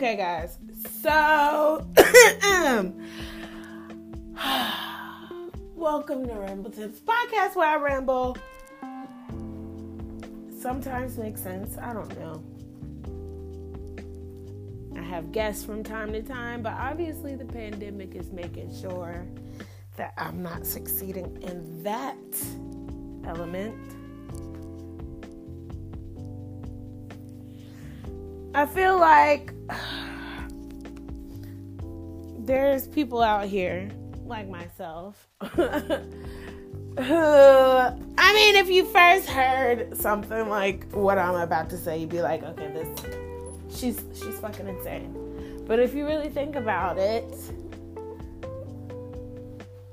Okay, guys. So, welcome to Ramble Tips podcast where I ramble. Sometimes makes sense. I don't know. I have guests from time to time, but obviously the pandemic is making sure that I'm not succeeding in that element. I feel like there's people out here like myself. Who I mean, if you first heard something like what I'm about to say, you'd be like, okay, this she's she's fucking insane. But if you really think about it,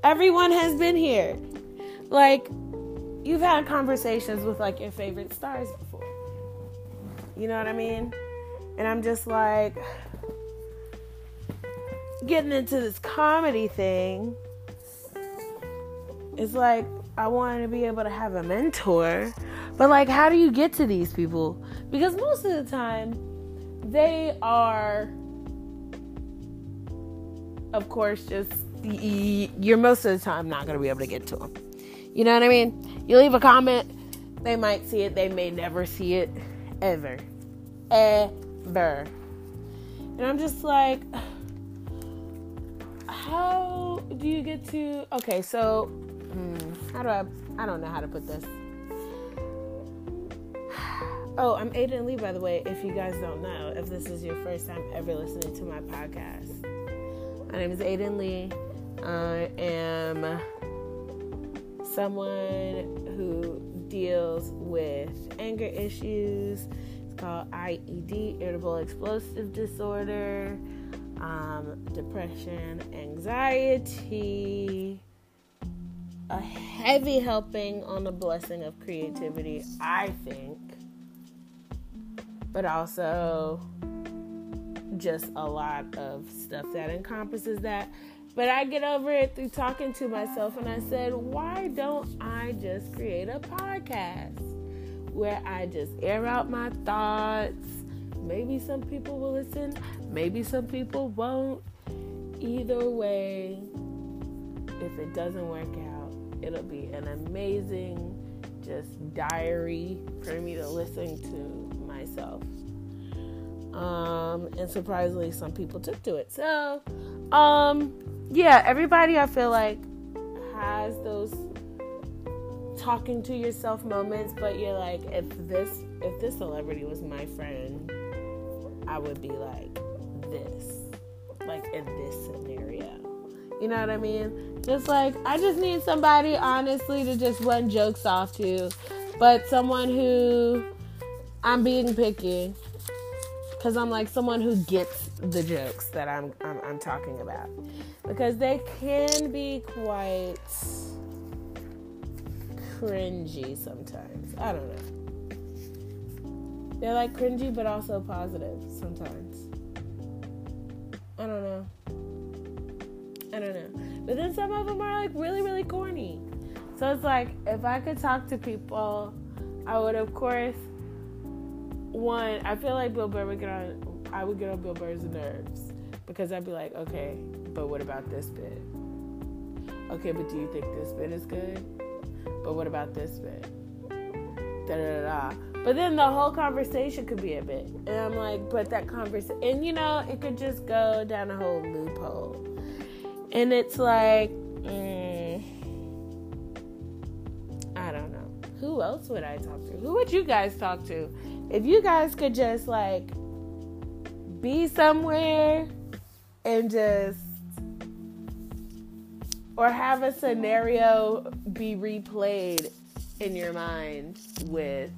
everyone has been here. Like you've had conversations with like your favorite stars before. You know what I mean? And I'm just like getting into this comedy thing. It's like I wanted to be able to have a mentor. But like how do you get to these people? Because most of the time they are of course just you're most of the time not going to be able to get to them. You know what I mean? You leave a comment, they might see it, they may never see it ever. Ever there. And I'm just like, how do you get to. Okay, so, hmm, how do I. I don't know how to put this. Oh, I'm Aiden Lee, by the way, if you guys don't know, if this is your first time ever listening to my podcast. My name is Aiden Lee. I am someone who deals with anger issues, called IED, irritable explosive disorder, um, depression, anxiety, a heavy helping on the blessing of creativity, I think, but also just a lot of stuff that encompasses that. But I get over it through talking to myself, and I said, why don't I just create a podcast? Where I just air out my thoughts. Maybe some people will listen, maybe some people won't. Either way, if it doesn't work out, it'll be an amazing just diary for me to listen to myself. Um, and surprisingly, some people took to it. So, um, yeah, everybody I feel like has those talking to yourself moments, but you're like, if this if this celebrity was my friend, I would be like this, like in this scenario. You know what I mean? Just like I just need somebody honestly to just run jokes off to, but someone who I'm being picky because I'm like someone who gets the jokes that I'm, I'm I'm talking about because they can be quite cringy sometimes. I don't know. They're like cringy, but also positive sometimes. I don't know. I don't know. But then some of them are like really, really corny. So it's like if I could talk to people, I would of course. One, I feel like Bill Burr would get on. I would get on Bill Burr's nerves because I'd be like, okay, but what about this bit? Okay, but do you think this bit is good? But what about this bit? Da da da. But then the whole conversation could be a bit, and I'm like, but that conversation, and you know, it could just go down a whole loophole, and it's like, mm, I don't know. Who else would I talk to? Who would you guys talk to? If you guys could just like be somewhere and just or have a scenario be replayed in your mind with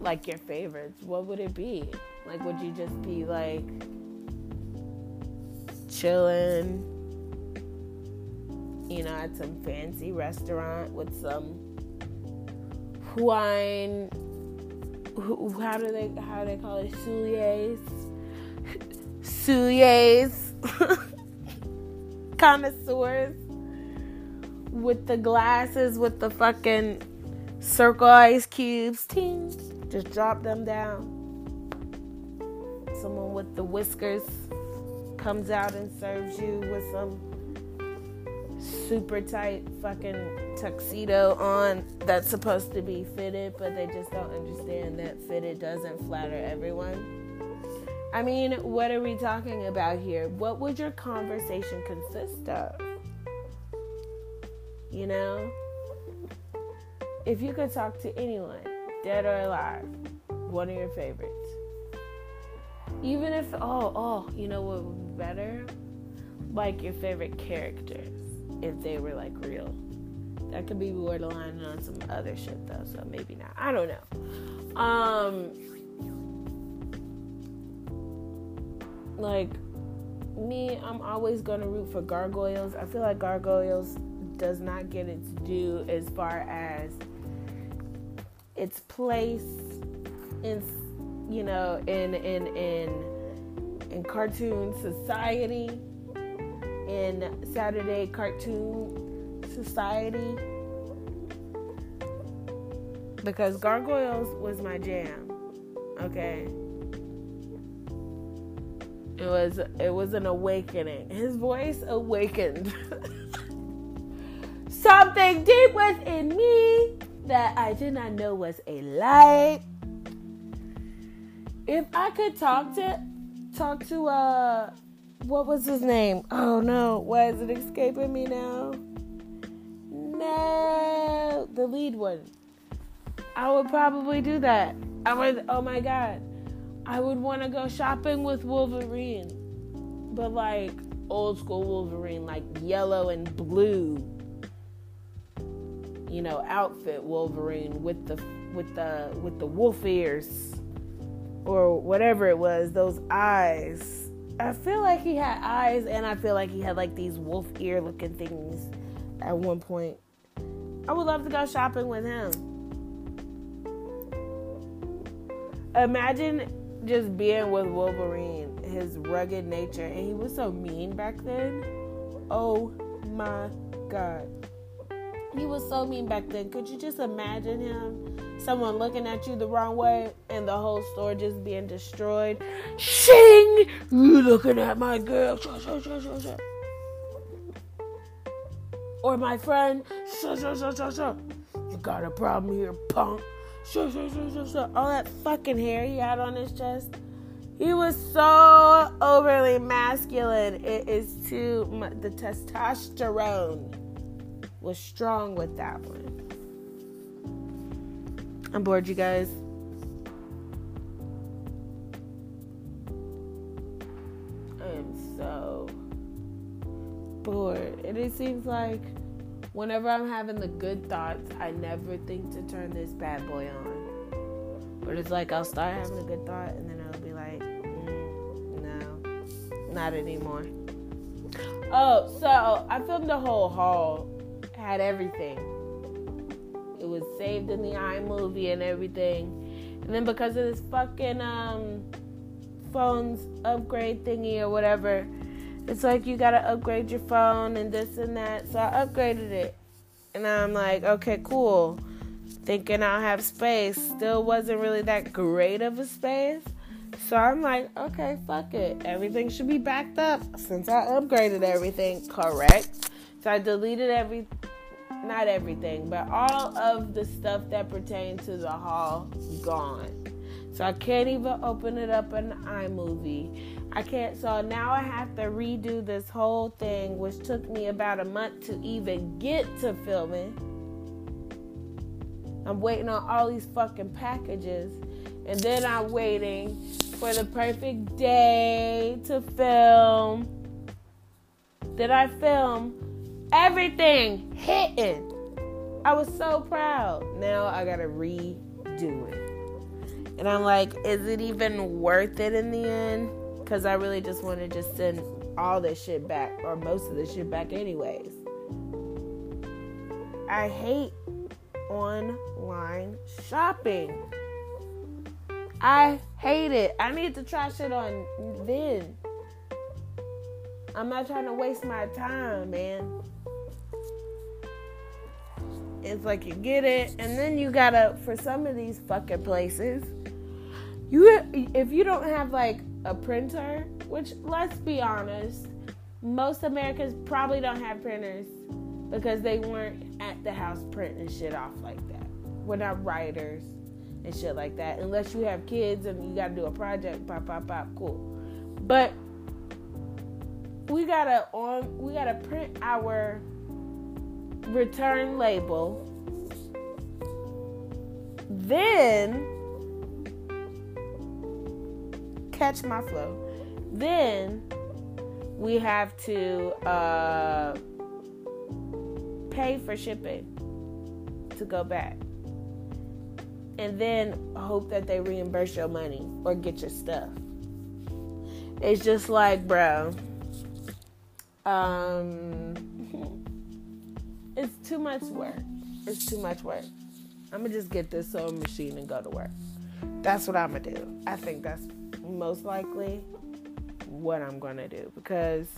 like your favorites, what would it be? Like, would you just be like chilling, you know, at some fancy restaurant with some wine? How do they how do they call it? Souliers, souliers connoisseurs with the glasses with the fucking circle ice cubes. Ting. Just drop them down. Someone with the whiskers comes out and serves you with some super tight fucking tuxedo on that's supposed to be fitted, but they just don't understand that fitted doesn't flatter everyone. I mean, what are we talking about here? What would your conversation consist of? You know? If you could talk to anyone, dead or alive, one of your favorites. Even if, oh, oh, you know what would be better? Like your favorite characters, if they were like real. That could be borderline on some other shit though, so maybe not. I don't know. Um, like me, I'm always gonna root for gargoyles. I feel like gargoyles does not get its due as far as its place in you know in in in in cartoon society in Saturday cartoon society because gargoyles was my jam okay it was it was an awakening. His voice awakened something deep within me that I did not know was a light. If I could talk to talk to uh what was his name? Oh no, why is it escaping me now? No, the lead one. I would probably do that. I would oh my god. I would want to go shopping with Wolverine, but like old school Wolverine, like yellow and blue. You know, outfit Wolverine with the with the with the wolf ears or whatever it was, those eyes. I feel like he had eyes and I feel like he had like these wolf ear looking things at one point. I would love to go shopping with him. Imagine just being with Wolverine, his rugged nature, and he was so mean back then. Oh my god. He was so mean back then. Could you just imagine him? Someone looking at you the wrong way and the whole store just being destroyed. Shing! You looking at my girl. Or my friend. You got a problem here, punk. All that fucking hair he had on his chest. He was so overly masculine. It is too much. The testosterone was strong with that one. I'm bored, you guys. I am so bored. And it seems like whenever I'm having the good thoughts, I never think to turn this bad boy on. But it's like I'll start having a good thought and then I'll be like, mm, no, not anymore. Oh, so I filmed the whole haul, had everything. It was saved in the iMovie and everything. And then because of this fucking um, phone's upgrade thingy or whatever, it's like you gotta upgrade your phone and this and that. So I upgraded it. And I'm like, okay, cool. Thinking I'll have space. Still wasn't really that great of a space. So I'm like, okay, fuck it. Everything should be backed up since I upgraded everything, correct? So I deleted every, not everything, but all of the stuff that pertained to the haul gone. So I can't even open it up in iMovie. I can't, so now I have to redo this whole thing, which took me about a month to even get to filming. I'm waiting on all these fucking packages, and then I'm waiting for the perfect day to film. Did I film everything hitting? I was so proud. Now I gotta redo it. And I'm like, is it even worth it in the end? because I really just want to just send all this shit back or most of this shit back, anyways. I hate online shopping. I hate it. I need to try shit on then. I'm not trying to waste my time, man. It's like you get it, and then you gotta for some of these fucking places. You if you don't have like a printer, which let's be honest, most Americans probably don't have printers because they weren't at the house printing shit off like that. We're not writers and shit like that. Unless you have kids and you gotta do a project, pop, pop, pop, cool. But we gotta on we gotta print our return label. Then catch my flow. Then we have to uh, pay for shipping to go back. And then hope that they reimburse your money or get your stuff. It's just like, bro, um, it's too much work. It's too much work. I'm gonna just get this sewing machine and go to work. That's what I'm gonna do. I think that's most likely what I'm gonna do because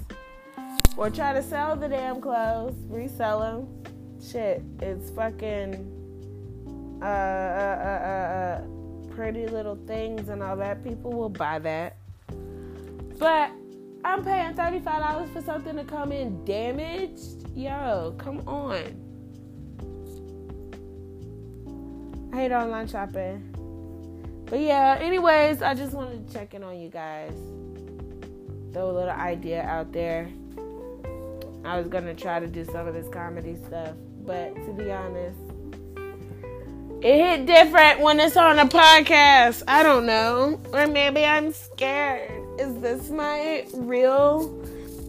or try to sell the damn clothes, resell them. Shit, it's fucking uh, uh, uh, uh, pretty little things and all that. People will buy that. But I'm paying $35 for something to come in damaged. Yo, come on. I hate online shopping. But yeah, anyways, I just wanted to check in on you guys throw a little idea out there. I was gonna try to do some of this comedy stuff, but to be honest, it hit different when it's on a podcast. I don't know. Or maybe I'm scared. Is this my real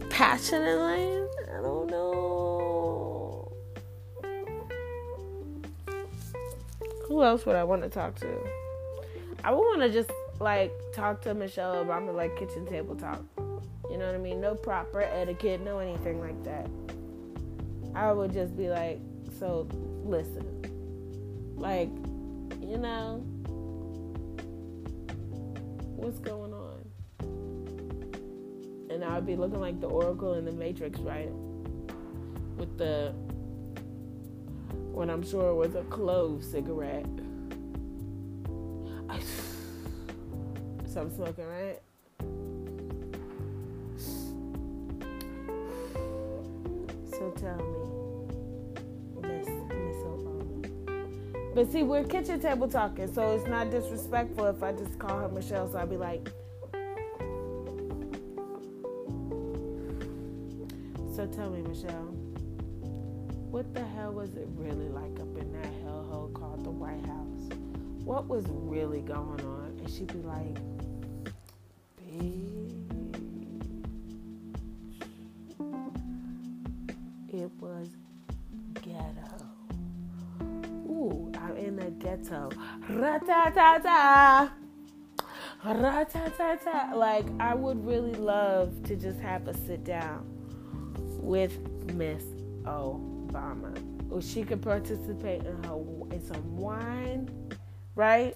passion in life? I don't know. Who else would I want to talk to? I would want to just like talk to Michelle Obama like kitchen table talk. You know what I mean? No proper etiquette, no anything like that. I would just be like, so listen. Like, you know, what's going on? And I would be looking like the Oracle in the Matrix, right? With the, what I'm sure was a clove cigarette. I'm smoking, right? So tell me. But see, we're kitchen table talking, so it's not disrespectful if I just call her Michelle. So I'd be like, so tell me, Michelle, what the hell was it really like up in that hellhole called the White House? What was really going on? And she'd be like, it was ghetto. Ooh, I'm in the ghetto. Ratatata. Ratatata. Like, I would really love to just have a sit down with Miss Obama. Or she could participate in her in some wine, right?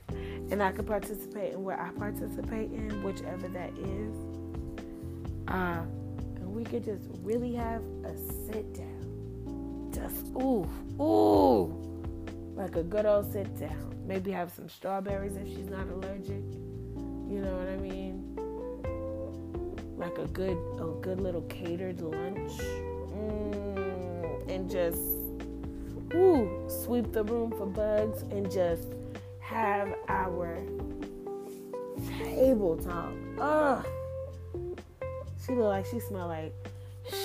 And I could participate in what I participate in, whichever that is. Uh, we could just really have a sit down just ooh, ooh, like a good old sit down. Maybe have some strawberries if she's not allergic. You know what I mean? Like a good, a good little catered lunch, mm, and just ooh, sweep the room for bugs and just have our table talk. Ugh. She look like she smell like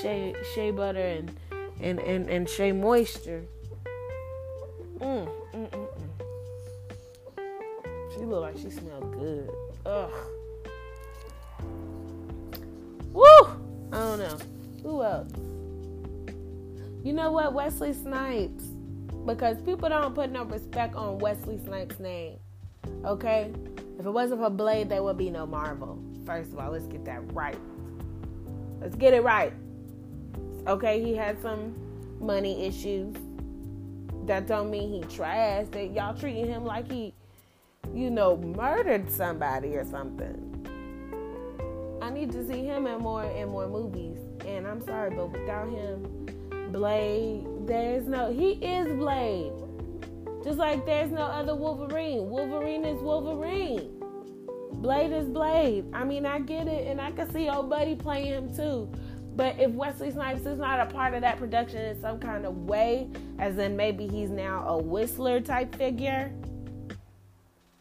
shea shea butter and and, and, and shea moisture. Mm, mm, mm, mm. She look like she smelled good. Ugh. Woo! I don't know. Who else? You know what? Wesley Snipes. Because people don't put no respect on Wesley Snipes' name. Okay? If it wasn't for Blade, there would be no Marvel. First of all, let's get that right. Let's get it right. Okay, he had some money issues. That don't mean he trash. That y'all treating him like he, you know, murdered somebody or something. I need to see him in more and more movies. And I'm sorry, but without him, Blade, there's no he is Blade. Just like there's no other Wolverine. Wolverine is Wolverine. Blade is Blade. I mean, I get it, and I can see old buddy playing him too. But if Wesley Snipes is not a part of that production in some kind of way, as in maybe he's now a whistler type figure,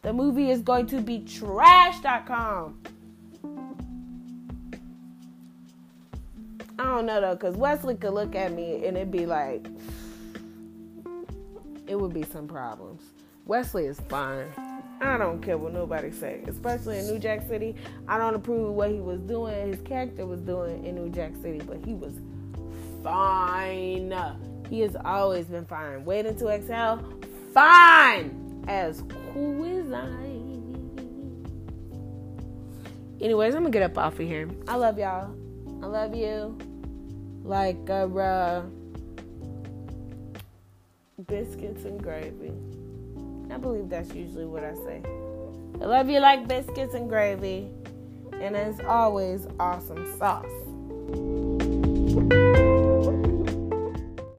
the movie is going to be trash.com. I don't know though, because Wesley could look at me and it'd be like, it would be some problems. Wesley is fine. I don't care what nobody say, especially in New Jack City. I don't approve what he was doing, his character was doing in New Jack City, but he was fine. He has always been fine. Waiting to exhale, fine. As I. Anyways, I'm gonna get up off of here. I love y'all. I love you. Like uh, biscuits and gravy. I believe that's usually what I say. I love you like biscuits and gravy. And as always, awesome sauce.